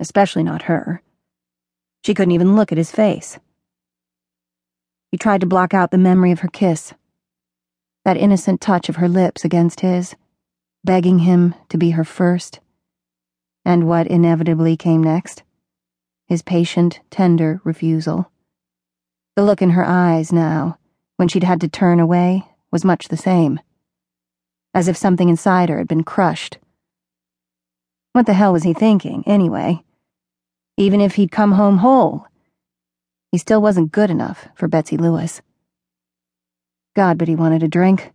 especially not her. She couldn't even look at his face. He tried to block out the memory of her kiss, that innocent touch of her lips against his, begging him to be her first. And what inevitably came next? His patient, tender refusal. The look in her eyes now, when she'd had to turn away, was much the same. As if something inside her had been crushed. What the hell was he thinking, anyway? Even if he'd come home whole, he still wasn't good enough for Betsy Lewis. God, but he wanted a drink.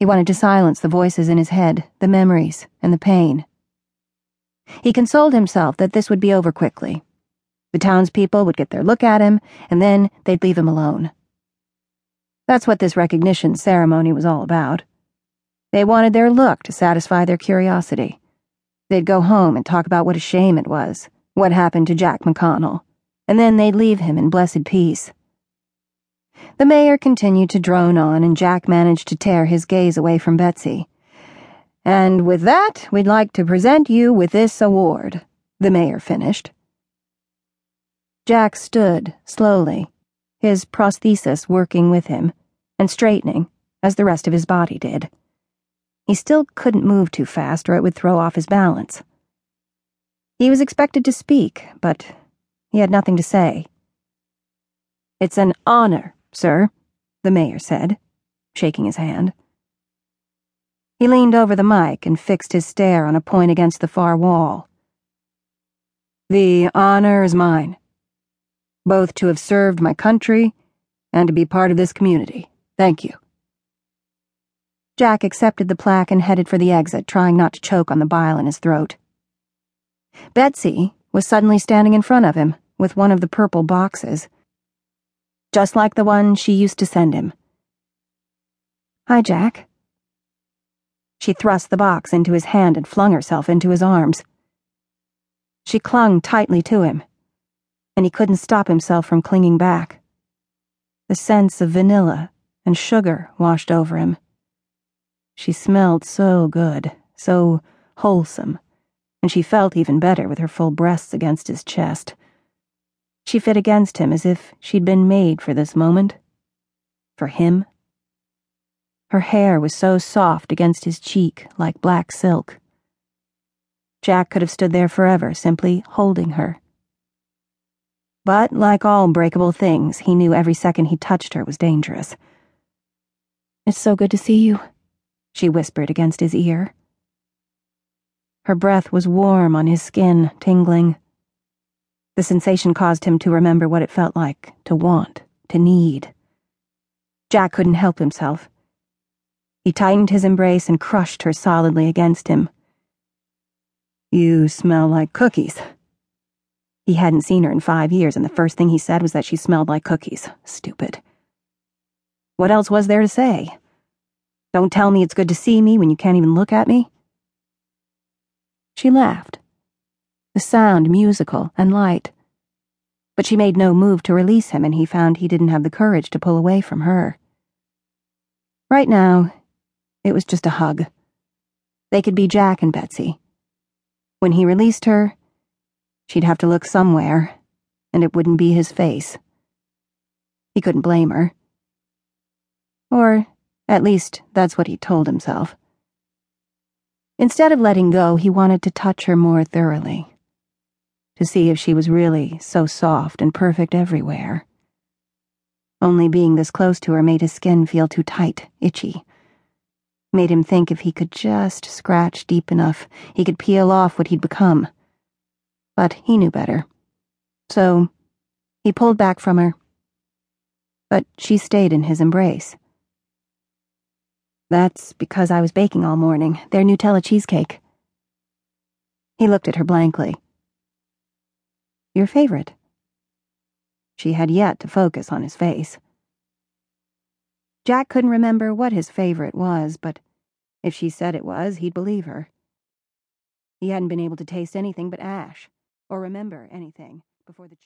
He wanted to silence the voices in his head, the memories, and the pain. He consoled himself that this would be over quickly. The townspeople would get their look at him, and then they'd leave him alone. That's what this recognition ceremony was all about. They wanted their look to satisfy their curiosity. They'd go home and talk about what a shame it was, what happened to Jack McConnell, and then they'd leave him in blessed peace. The mayor continued to drone on, and Jack managed to tear his gaze away from Betsy. And with that, we'd like to present you with this award, the mayor finished. Jack stood, slowly, his prosthesis working with him, and straightening, as the rest of his body did. He still couldn't move too fast, or it would throw off his balance. He was expected to speak, but he had nothing to say. It's an honor, sir, the mayor said, shaking his hand. He leaned over the mic and fixed his stare on a point against the far wall. The honor is mine, both to have served my country and to be part of this community. Thank you. Jack accepted the plaque and headed for the exit, trying not to choke on the bile in his throat. Betsy was suddenly standing in front of him with one of the purple boxes, just like the one she used to send him. Hi, Jack. She thrust the box into his hand and flung herself into his arms. She clung tightly to him, and he couldn't stop himself from clinging back. The sense of vanilla and sugar washed over him. She smelled so good, so wholesome, and she felt even better with her full breasts against his chest. She fit against him as if she'd been made for this moment. For him. Her hair was so soft against his cheek like black silk. Jack could have stood there forever, simply holding her. But, like all breakable things, he knew every second he touched her was dangerous. It's so good to see you she whispered against his ear. Her breath was warm on his skin, tingling. The sensation caused him to remember what it felt like to want, to need. Jack couldn't help himself. He tightened his embrace and crushed her solidly against him. You smell like cookies. He hadn't seen her in five years, and the first thing he said was that she smelled like cookies. Stupid. What else was there to say? Don't tell me it's good to see me when you can't even look at me. She laughed, the sound musical and light. But she made no move to release him, and he found he didn't have the courage to pull away from her. Right now, it was just a hug. They could be Jack and Betsy. When he released her, she'd have to look somewhere, and it wouldn't be his face. He couldn't blame her. Or at least, that's what he told himself. Instead of letting go, he wanted to touch her more thoroughly, to see if she was really so soft and perfect everywhere. Only being this close to her made his skin feel too tight, itchy. Made him think if he could just scratch deep enough, he could peel off what he'd become. But he knew better. So, he pulled back from her. But she stayed in his embrace. That's because I was baking all morning, their Nutella cheesecake. He looked at her blankly. Your favorite? She had yet to focus on his face. Jack couldn't remember what his favorite was, but if she said it was, he'd believe her. He hadn't been able to taste anything but ash, or remember anything, before the